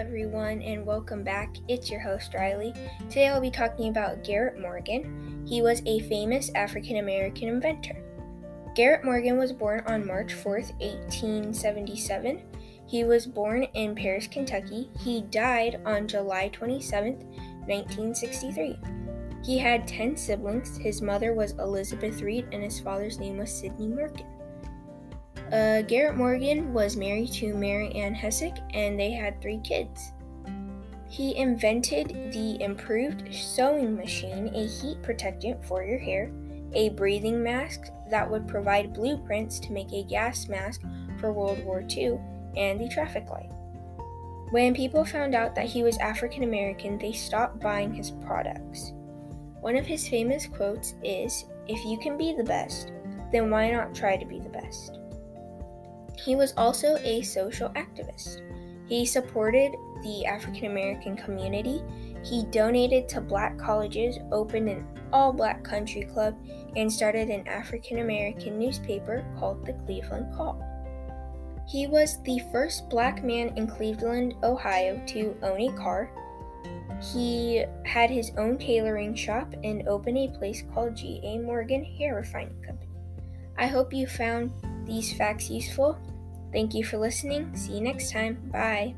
everyone, and welcome back. It's your host, Riley. Today I'll be talking about Garrett Morgan. He was a famous African American inventor. Garrett Morgan was born on March 4th, 1877. He was born in Paris, Kentucky. He died on July 27th, 1963. He had 10 siblings. His mother was Elizabeth Reed, and his father's name was Sidney Morgan. Uh, Garrett Morgan was married to Mary Ann Hessick and they had three kids. He invented the improved sewing machine, a heat protectant for your hair, a breathing mask that would provide blueprints to make a gas mask for World War II, and the traffic light. When people found out that he was African American, they stopped buying his products. One of his famous quotes is If you can be the best, then why not try to be the best? He was also a social activist. He supported the African American community. He donated to black colleges, opened an all black country club, and started an African American newspaper called the Cleveland Call. He was the first black man in Cleveland, Ohio to own a car. He had his own tailoring shop and opened a place called G.A. Morgan Hair Refining Company. I hope you found these facts useful. Thank you for listening. See you next time. Bye.